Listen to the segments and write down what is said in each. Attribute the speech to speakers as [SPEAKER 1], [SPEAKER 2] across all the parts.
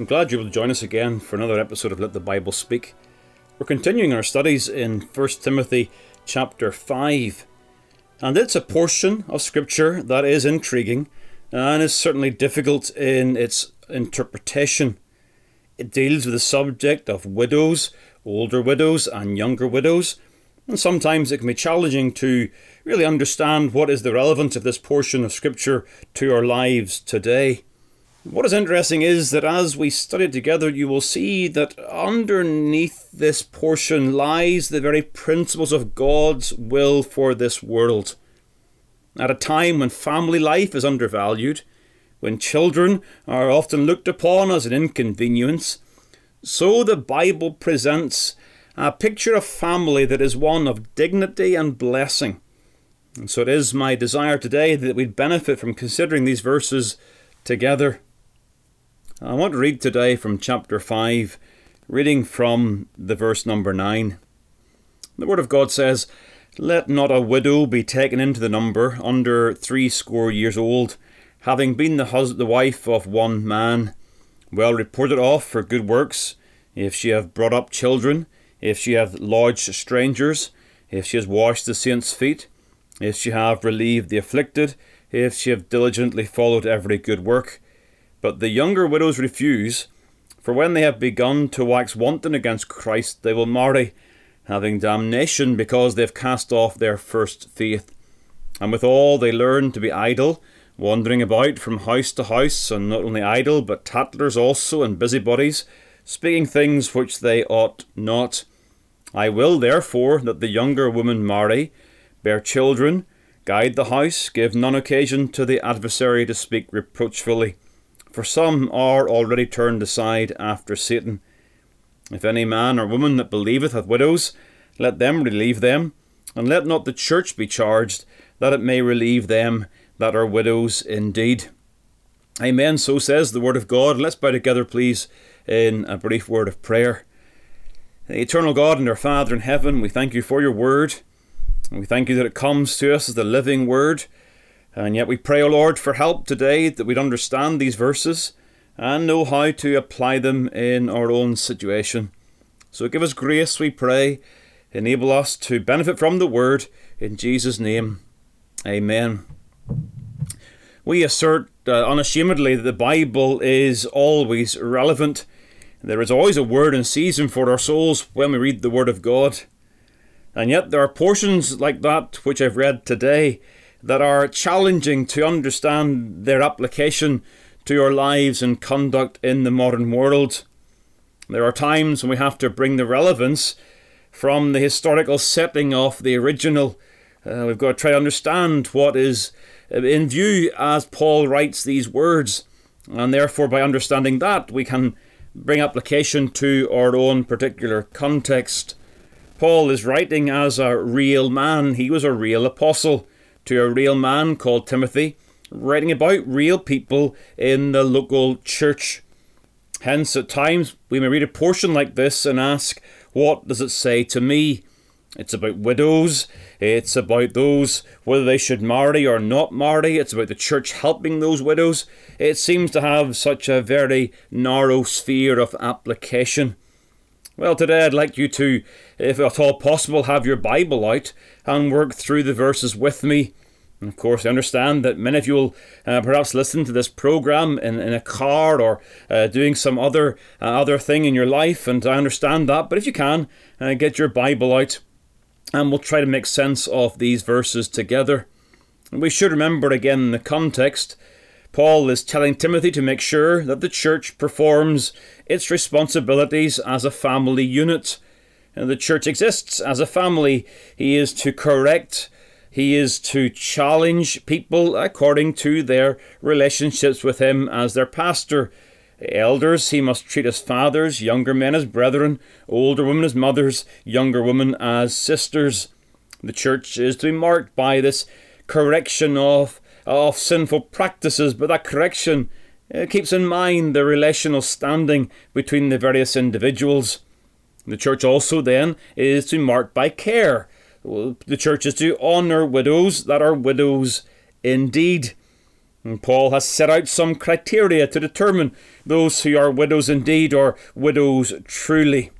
[SPEAKER 1] I'm glad able to join us again for another episode of Let the Bible Speak. We're continuing our studies in 1 Timothy chapter 5, and it's a portion of Scripture that is intriguing and is certainly difficult in its interpretation. It deals with the subject of widows, older widows, and younger widows, and sometimes it can be challenging to really understand what is the relevance of this portion of Scripture to our lives today. What is interesting is that as we study together, you will see that underneath this portion lies the very principles of God's will for this world. At a time when family life is undervalued, when children are often looked upon as an inconvenience, so the Bible presents a picture of family that is one of dignity and blessing. And so it is my desire today that we benefit from considering these verses together. I want to read today from chapter 5, reading from the verse number 9. The Word of God says, Let not a widow be taken into the number under threescore years old, having been the, hus- the wife of one man, well reported of for good works, if she have brought up children, if she have lodged strangers, if she has washed the saints' feet, if she have relieved the afflicted, if she have diligently followed every good work, but the younger widows refuse, for when they have begun to wax wanton against Christ, they will marry, having damnation because they have cast off their first faith. And withal they learn to be idle, wandering about from house to house, and not only idle, but tattlers also and busybodies, speaking things which they ought not. I will therefore that the younger women marry, bear children, guide the house, give none occasion to the adversary to speak reproachfully for some are already turned aside after Satan. If any man or woman that believeth hath widows, let them relieve them, and let not the church be charged, that it may relieve them that are widows indeed. Amen. So says the word of God. Let's bow together, please, in a brief word of prayer. The Eternal God and our Father in heaven, we thank you for your word. And we thank you that it comes to us as the living word and yet we pray, O Lord, for help today that we'd understand these verses and know how to apply them in our own situation. So give us grace, we pray. Enable us to benefit from the word in Jesus' name. Amen. We assert uh, unashamedly that the Bible is always relevant. There is always a word in season for our souls when we read the Word of God. And yet there are portions like that which I've read today that are challenging to understand their application to your lives and conduct in the modern world. There are times when we have to bring the relevance from the historical setting of the original. Uh, we've got to try to understand what is in view as Paul writes these words, and therefore, by understanding that, we can bring application to our own particular context. Paul is writing as a real man, he was a real apostle to a real man called Timothy, writing about real people in the local church. Hence, at times, we may read a portion like this and ask, What does it say to me? It's about widows. It's about those, whether they should marry or not marry. It's about the church helping those widows. It seems to have such a very narrow sphere of application. Well, today I'd like you to, if at all possible, have your Bible out and work through the verses with me. And of course, I understand that many of you will uh, perhaps listen to this program in, in a car or uh, doing some other uh, other thing in your life, and I understand that. But if you can, uh, get your Bible out, and we'll try to make sense of these verses together. And we should remember again the context. Paul is telling Timothy to make sure that the church performs its responsibilities as a family unit. And the church exists as a family. He is to correct he is to challenge people according to their relationships with him as their pastor. elders he must treat as fathers, younger men as brethren, older women as mothers, younger women as sisters. The church is to be marked by this correction of, of sinful practices, but that correction keeps in mind the relational standing between the various individuals. The church also then is to be marked by care. The church is to honour widows that are widows indeed. And Paul has set out some criteria to determine those who are widows indeed or widows truly.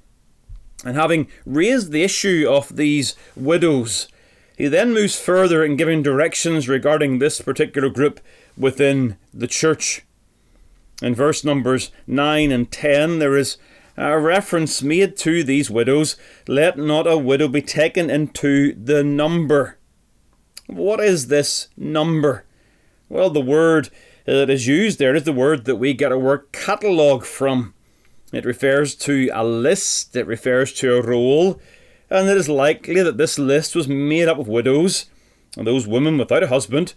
[SPEAKER 1] And having raised the issue of these widows, he then moves further in giving directions regarding this particular group within the church. In verse numbers 9 and 10, there is a reference made to these widows. Let not a widow be taken into the number. What is this number? Well, the word that is used there is the word that we get our word catalogue from. It refers to a list, it refers to a roll, and it is likely that this list was made up of widows, and those women without a husband,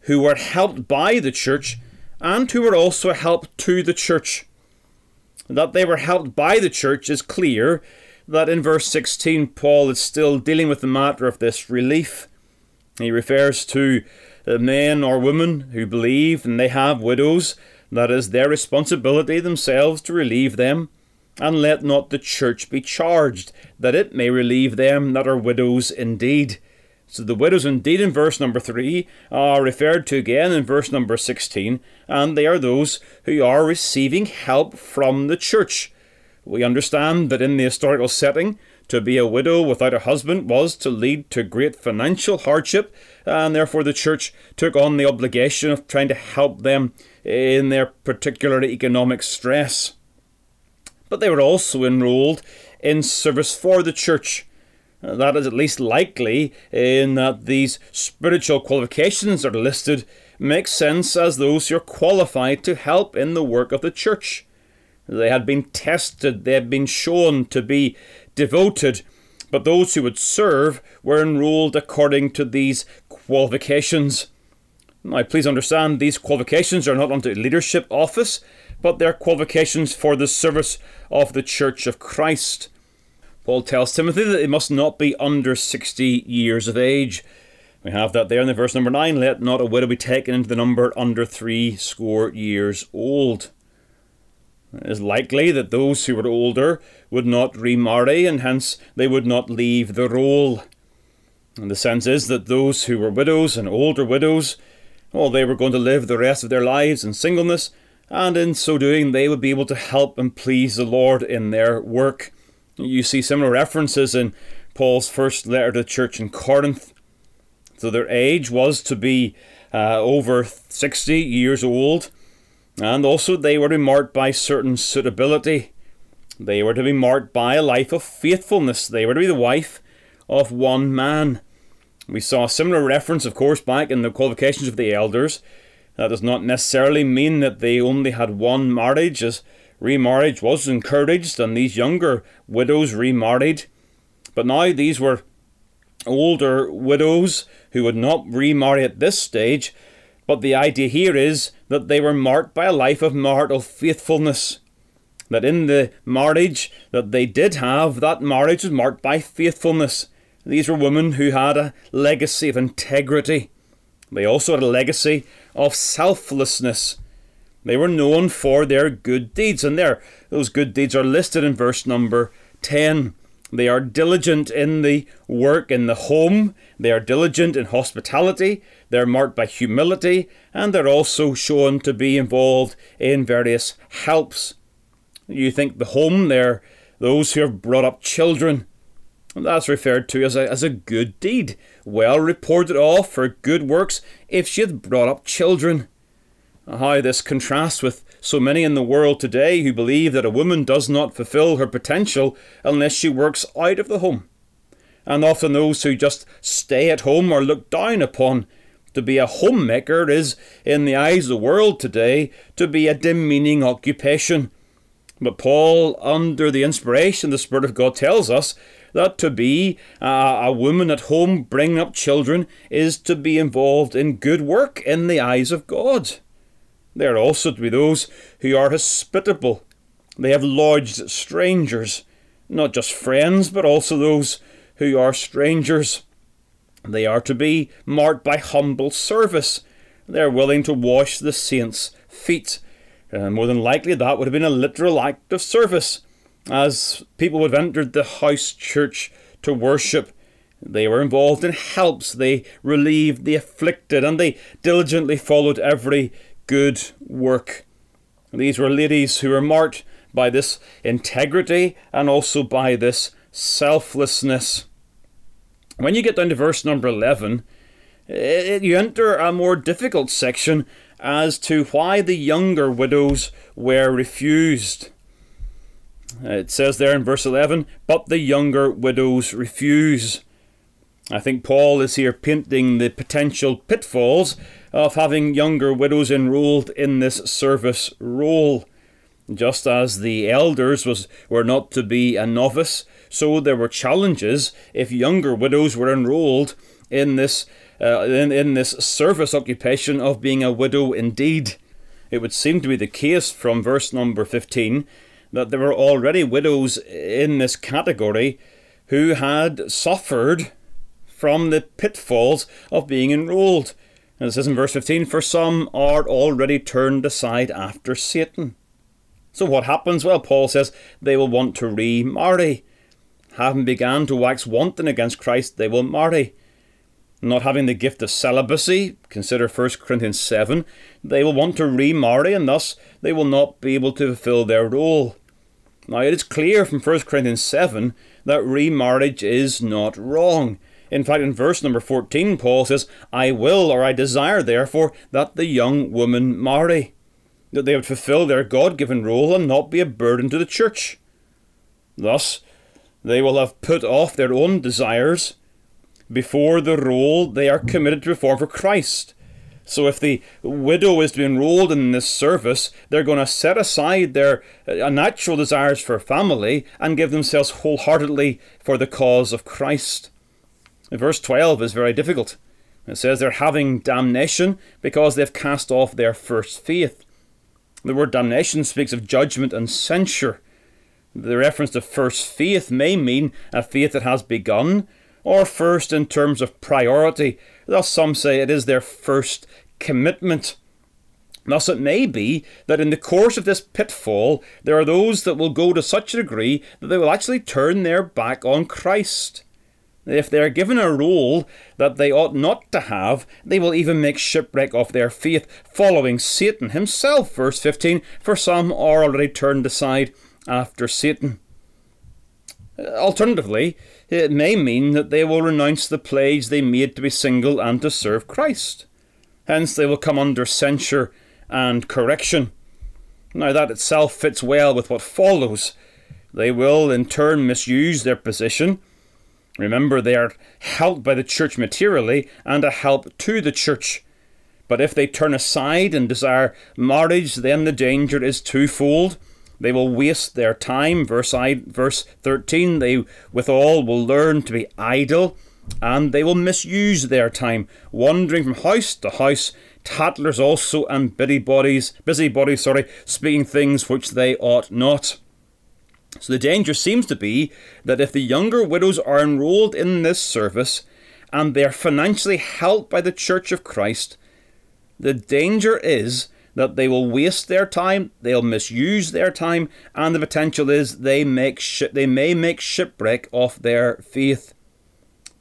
[SPEAKER 1] who were helped by the church and who were also helped to the church. That they were helped by the church is clear, that in verse 16 Paul is still dealing with the matter of this relief. He refers to men or women who believe and they have widows, that is their responsibility themselves to relieve them. And let not the church be charged, that it may relieve them that are widows indeed. So the widows indeed in verse number 3 are referred to again in verse number 16, and they are those who are receiving help from the church. We understand that in the historical setting, to be a widow without a husband was to lead to great financial hardship, and therefore the church took on the obligation of trying to help them in their particular economic stress. But they were also enrolled in service for the church. That is at least likely in that these spiritual qualifications are listed make sense as those who are qualified to help in the work of the church. They had been tested, they had been shown to be devoted, but those who would serve were enrolled according to these qualifications. Now, please understand, these qualifications are not unto leadership office, but they're qualifications for the service of the Church of Christ. Paul tells Timothy that he must not be under 60 years of age. We have that there in the verse number 9 let not a widow be taken into the number under three score years old. It is likely that those who were older would not remarry, and hence they would not leave the role. And the sense is that those who were widows and older widows, well, they were going to live the rest of their lives in singleness, and in so doing, they would be able to help and please the Lord in their work. You see similar references in Paul's first letter to the church in Corinth. So their age was to be uh, over 60 years old and also, they were to be marked by certain suitability. They were to be marked by a life of faithfulness. They were to be the wife of one man. We saw a similar reference, of course, back in the qualifications of the elders. That does not necessarily mean that they only had one marriage, as remarriage was encouraged, and these younger widows remarried. But now these were older widows who would not remarry at this stage, but the idea here is that they were marked by a life of marital faithfulness. That in the marriage that they did have, that marriage was marked by faithfulness. These were women who had a legacy of integrity. They also had a legacy of selflessness. They were known for their good deeds, and there, those good deeds are listed in verse number 10. They are diligent in the work in the home. They are diligent in hospitality. They're marked by humility. And they're also shown to be involved in various helps. You think the home, they're those who have brought up children. And that's referred to as a, as a good deed, well reported off for good works if she had brought up children. How this contrasts with so many in the world today who believe that a woman does not fulfill her potential unless she works out of the home. And often those who just stay at home are looked down upon. To be a homemaker is, in the eyes of the world today, to be a demeaning occupation. But Paul, under the inspiration the Spirit of God, tells us that to be a woman at home bringing up children is to be involved in good work in the eyes of God. They are also to be those who are hospitable. They have lodged strangers, not just friends, but also those who are strangers. They are to be marked by humble service. They are willing to wash the saints' feet. Uh, more than likely, that would have been a literal act of service, as people would have entered the house church to worship. They were involved in helps, they relieved the afflicted, and they diligently followed every good work. These were ladies who were marked by this integrity and also by this selflessness. When you get down to verse number 11, it, you enter a more difficult section as to why the younger widows were refused. It says there in verse 11, but the younger widows refuse. I think Paul is here painting the potential pitfalls of having younger widows enrolled in this service role. Just as the elders was, were not to be a novice, so there were challenges if younger widows were enrolled in this uh, in, in this service occupation of being a widow indeed. It would seem to be the case from verse number 15 that there were already widows in this category who had suffered from the pitfalls of being enrolled. And it says in verse 15, For some are already turned aside after Satan. So what happens? Well, Paul says they will want to remarry. Having begun to wax wanton against Christ, they will marry. Not having the gift of celibacy, consider 1 Corinthians 7, they will want to remarry and thus they will not be able to fulfill their role. Now, it is clear from 1 Corinthians 7 that remarriage is not wrong. In fact, in verse number 14, Paul says, I will or I desire, therefore, that the young woman marry that they would fulfill their God given role and not be a burden to the church. Thus, they will have put off their own desires before the role they are committed to perform for Christ. So, if the widow is to be enrolled in this service, they're going to set aside their uh, natural desires for family and give themselves wholeheartedly for the cause of Christ. Verse 12 is very difficult. It says they're having damnation because they've cast off their first faith. The word damnation speaks of judgment and censure. The reference to first faith may mean a faith that has begun, or first in terms of priority. Thus, some say it is their first commitment. Thus, it may be that in the course of this pitfall, there are those that will go to such a degree that they will actually turn their back on Christ. If they are given a role that they ought not to have, they will even make shipwreck of their faith, following Satan himself. Verse 15 For some are already turned aside after Satan. Alternatively, it may mean that they will renounce the pledge they made to be single and to serve Christ. Hence, they will come under censure and correction. Now, that itself fits well with what follows. They will, in turn, misuse their position Remember, they are helped by the church materially and a help to the church. But if they turn aside and desire marriage, then the danger is twofold. They will waste their time. Verse, I, verse 13, they withal will learn to be idle, and they will misuse their time, wandering from house to house, tattlers also and busybodies, busybodies, sorry, speaking things which they ought not. So the danger seems to be that if the younger widows are enrolled in this service and they are financially helped by the Church of Christ, the danger is that they will waste their time, they'll misuse their time, and the potential is they make sh- they may make shipwreck of their faith.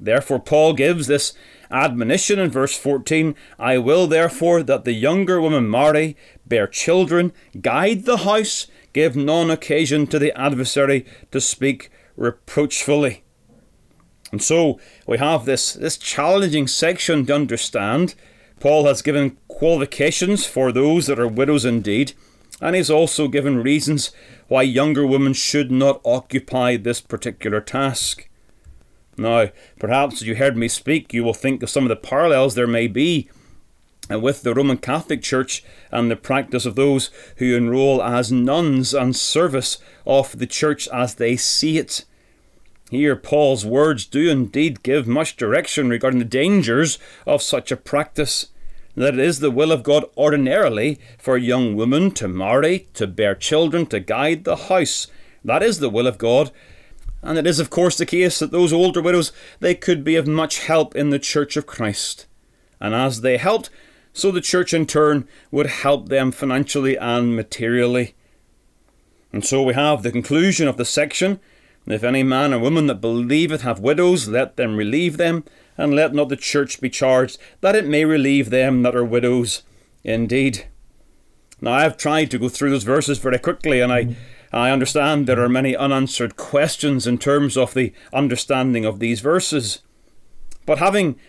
[SPEAKER 1] Therefore, Paul gives this admonition in verse 14 I will therefore that the younger women marry, bear children, guide the house, give none occasion to the adversary to speak reproachfully. And so we have this, this challenging section to understand. Paul has given qualifications for those that are widows indeed, and he's also given reasons why younger women should not occupy this particular task. Now, perhaps as you heard me speak, you will think of some of the parallels there may be Uh, with the Roman Catholic Church and the practice of those who enroll as nuns and service of the church as they see it. Here, Paul's words do indeed give much direction regarding the dangers of such a practice. that it is the will of God ordinarily for young women to marry, to bear children, to guide the house. That is the will of God. And it is, of course, the case that those older widows, they could be of much help in the Church of Christ. And as they helped, so the Church in turn would help them financially and materially. And so we have the conclusion of the section If any man or woman that believeth have widows, let them relieve them and let not the church be charged, that it may relieve them that are widows indeed. Now, I have tried to go through those verses very quickly, and I, I understand there are many unanswered questions in terms of the understanding of these verses. But having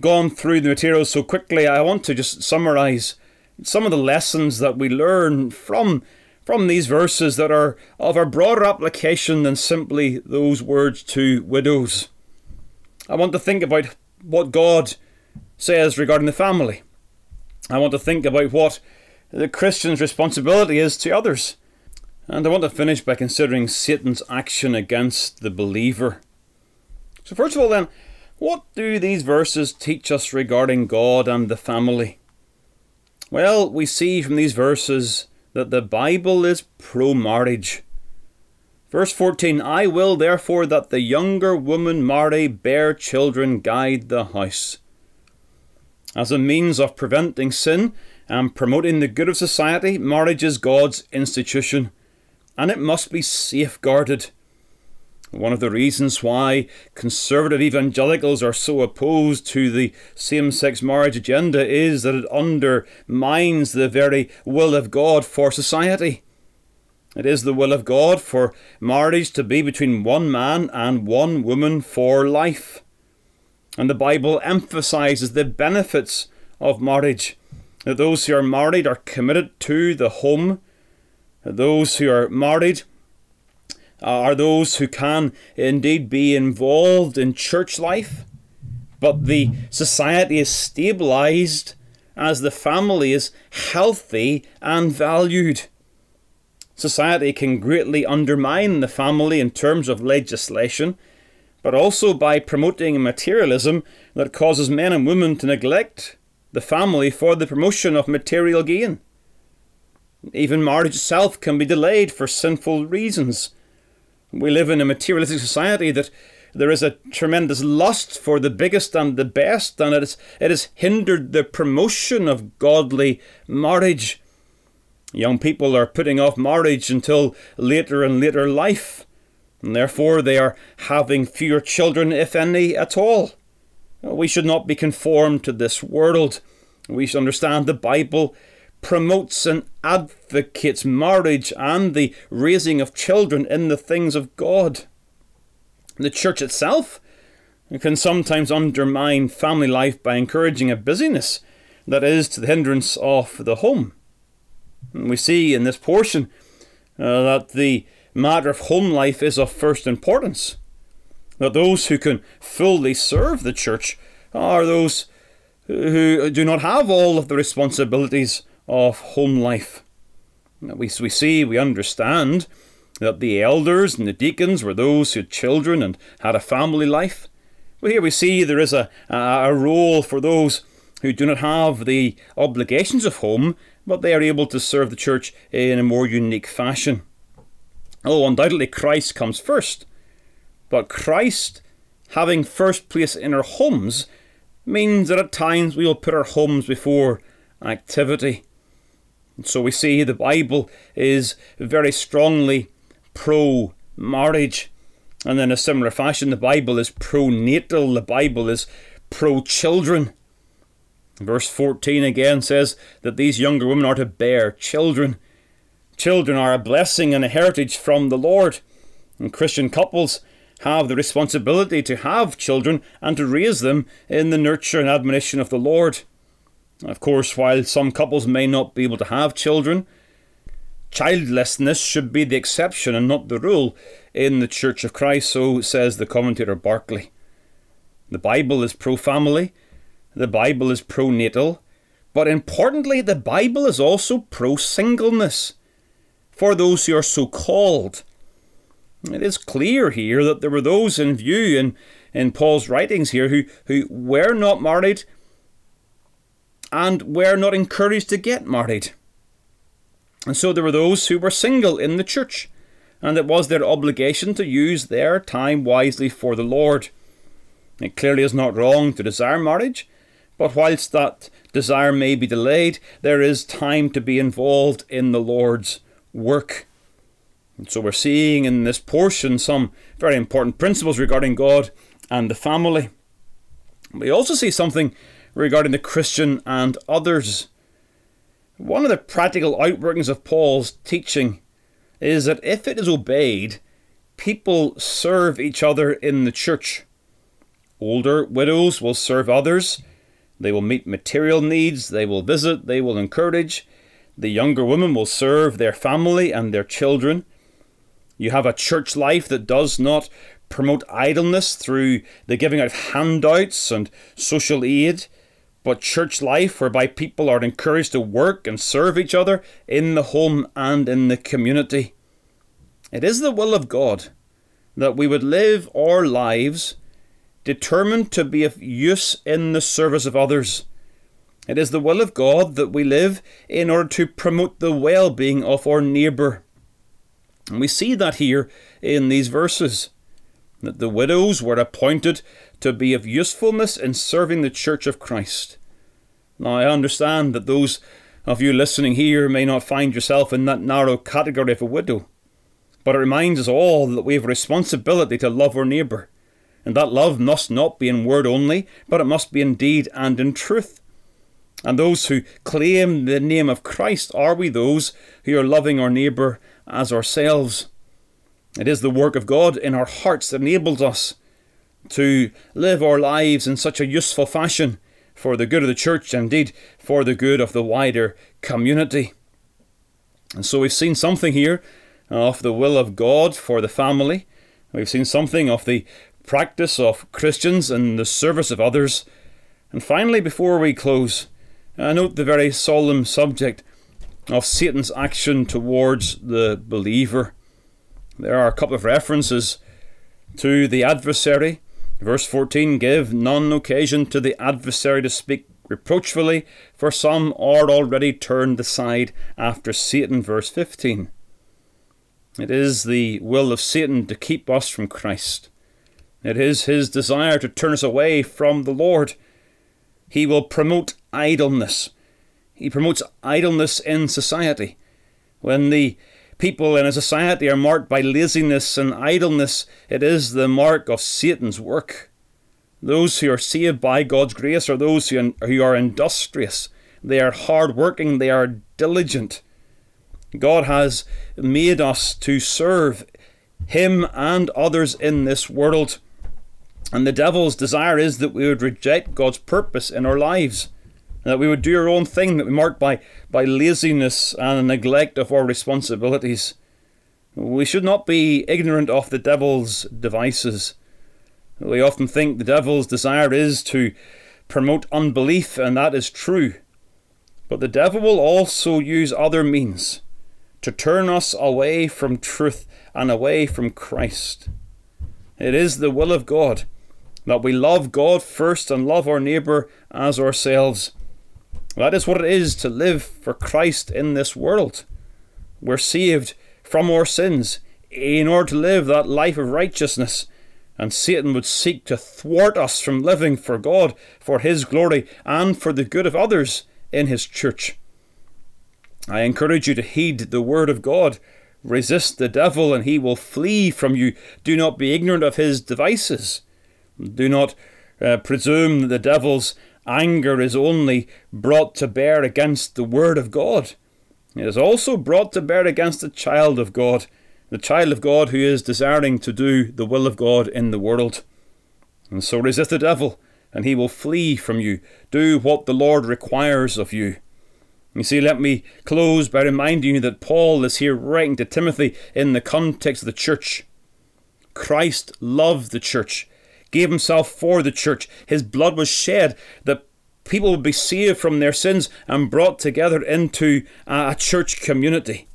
[SPEAKER 1] gone through the material so quickly, I want to just summarize some of the lessons that we learn from from these verses that are of a broader application than simply those words to widows. I want to think about what God says regarding the family. I want to think about what the Christian's responsibility is to others. And I want to finish by considering Satan's action against the believer. So, first of all, then, what do these verses teach us regarding God and the family? Well, we see from these verses that the Bible is pro marriage. Verse 14 I will therefore that the younger woman marry, bear children, guide the house. As a means of preventing sin and promoting the good of society, marriage is God's institution, and it must be safeguarded. One of the reasons why conservative evangelicals are so opposed to the same sex marriage agenda is that it undermines the very will of God for society. It is the will of God for marriage to be between one man and one woman for life. And the Bible emphasizes the benefits of marriage. That those who are married are committed to the home. That those who are married Uh, are those who can indeed be involved in church life. But the society is stabilized as the family is healthy and valued. Society can greatly undermine the family in terms of legislation, but also by promoting materialism that causes men and women to neglect the family for the promotion of material gain. Even marriage itself can be delayed for sinful reasons. We live in a materialistic society that there is a tremendous lust for the biggest and the best, and it, is, it has hindered the promotion of godly marriage Young people are putting off marriage until later and later life, and therefore they are having fewer children, if any, at all. We should not be conformed to this world. We should understand the Bible promotes and advocates marriage and the raising of children in the things of God. The church itself can sometimes undermine family life by encouraging a busyness that is to the hindrance of the home. We see in this portion uh, that the matter of home life is of first importance. That those who can fully serve the church are those who do not have all of the responsibilities of home life. We, we see, we understand that the elders and the deacons were those who had children and had a family life. But here we see there is a, a role for those who do not have the obligations of home but they are able to serve the church in a more unique fashion. Oh, undoubtedly, Christ comes first, but Christ having first place in our homes means that at times we will put our homes before activity. So we see the Bible is very strongly pro marriage. And in a similar fashion, the Bible is pro natal, the Bible is pro children. Verse 14 again says that these younger women are to bear children. Children are a blessing and a heritage from the Lord. And Christian couples have the responsibility to have children and to raise them in the nurture and admonition of the Lord. Of course, while some couples may not be able to have children, childlessness should be the exception and not the rule in the Church of Christ, so says the commentator Barclay. The Bible is pro family the Bible is pro natal, but importantly, the Bible is also pro singleness for those who are so called. It is clear here that there were those in view in, in Paul's writings here who, who were not married and were not encouraged to get married. And so there were those who were single in the church, and it was their obligation to use their time wisely for the Lord. It clearly is not wrong to desire marriage, but whilst that desire may be delayed, there is time to be involved in the Lord's work. And so we're seeing in this portion some very important principles regarding God and the family. We also see something regarding the Christian and others. One of the practical outworkings of Paul's teaching is that if it is obeyed, people serve each other in the church. Older widows will serve others. They will meet material needs, they will visit, they will encourage. The younger women will serve their family and their children. You have a church life that does not promote idleness through the giving out of handouts and social aid, but church life whereby people are encouraged to work and serve each other in the home and in the community. It is the will of God that we would live our lives determined to be of use in the service of others. It is the will of God that we live in order to promote the well being of our neighbour. And we see that here in these verses that the widows were appointed to be of usefulness in serving the Church of Christ. Now, I understand that those of you listening here may not find yourself in that narrow category of a widow, but it reminds us all that we have a responsibility to love our neighbour, and that love must not be in word only, but it must be in deed and in truth. And those who claim the name of Christ, are we those who are loving our neighbour as ourselves? It is the work of God in our hearts that enables us to live our lives in such a useful fashion for the good of the church, indeed for the good of the wider community. And so we've seen something here of the will of God for the family. We've seen something of the practice of Christians in the service of others. And finally, before we close, I note the very solemn subject of Satan's action towards the believer. There are a couple of references to the adversary. Verse 14 Give none occasion to the adversary to speak reproachfully, for some are already turned aside after Satan. Verse 15. It is the will of Satan to keep us from Christ. It is his desire to turn us away from the Lord. He will promote idleness. He promotes idleness in society. When the people in a society are marked by laziness and idleness, it is the mark of Satan's work. Those who are saved by God's grace are those who are industrious. They are hard working, they are diligent. God has made us to serve Him and others in this world. And the devil's desire is that we would reject God's purpose in our lives that we would do our own thing, that we marked by, by laziness and a neglect of our responsibilities. We should not be ignorant of the devil's devices. We often think the devil's desire is to promote unbelief, and that is true. But the devil will also use other means to turn us away from truth and away from Christ. It is the will of God that we love God first and love our neighbour as ourselves. That is what it is to live for Christ in this world. We're saved from our sins in order to live that life of righteousness. And Satan would seek to thwart us from living for God, for His glory, and for the good of others in His church. I encourage you to heed the word of God. Resist the devil, and he will flee from you. Do not be ignorant of his devices. Do not uh, presume that the devil's anger is only brought to bear against the Word of God. It is also brought to bear against the child of God, the child of God who is desiring to do the will of God in the world. And so resist the devil, and he will flee from you. Do what the Lord requires of you. You see, let me close by reminding you that Paul is here writing to Timothy in the context of the church. Christ loved the church gave himself for the church. His blood was shed that people would be saved from their sins and brought together into a church community.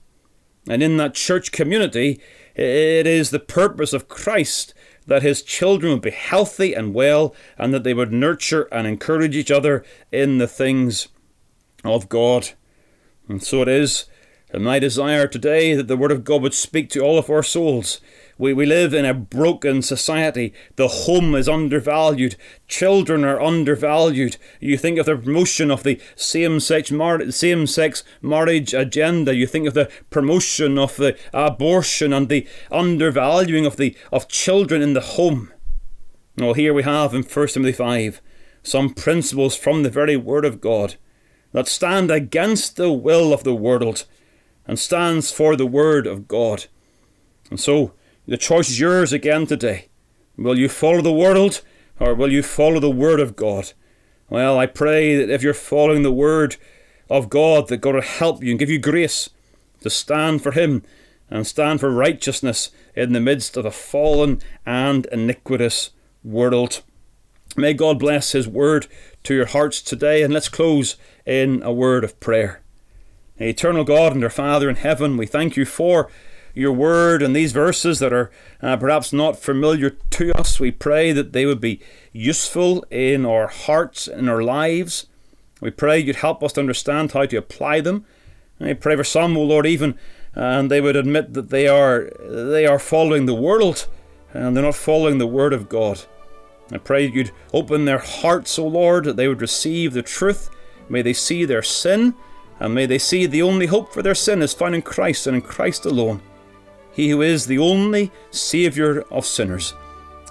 [SPEAKER 1] And in that church community, it is the purpose of Christ that his children would be healthy and well, and that they would nurture and encourage each other in the things of God. And so it is, and my desire today that the Word of God would speak to all of our souls. We, we live in a broken society. The home is undervalued. Children are undervalued. You think of the promotion of the same sex, mar- same sex marriage agenda. You think of the promotion of the abortion and the undervaluing of, the, of children in the home. Well, here we have in 1 Timothy 5 some principles from the very Word of God that stand against the will of the world and stands for the Word of God. And so, the choice is yours again today. Will you follow the world or will you follow the Word of God? Well, I pray that if you're following the Word of God, that God will help you and give you grace to stand for Him and stand for righteousness in the midst of a fallen and iniquitous world. May God bless His word to your hearts today, and let's close in a word of prayer. Eternal God and our Father in heaven, we thank you for your word and these verses that are uh, perhaps not familiar to us. We pray that they would be useful in our hearts and our lives. We pray you'd help us to understand how to apply them. And I pray for some, O Lord, even and they would admit that they are they are following the world and they're not following the word of God. I pray you'd open their hearts, O Lord, that they would receive the truth. May they see their sin, and may they see the only hope for their sin is found in Christ and in Christ alone. He who is the only Saviour of sinners.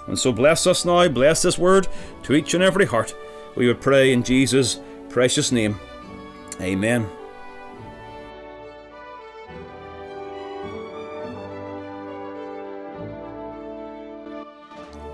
[SPEAKER 1] And so bless us now, bless this word to each and every heart. We would pray in Jesus' precious name. Amen.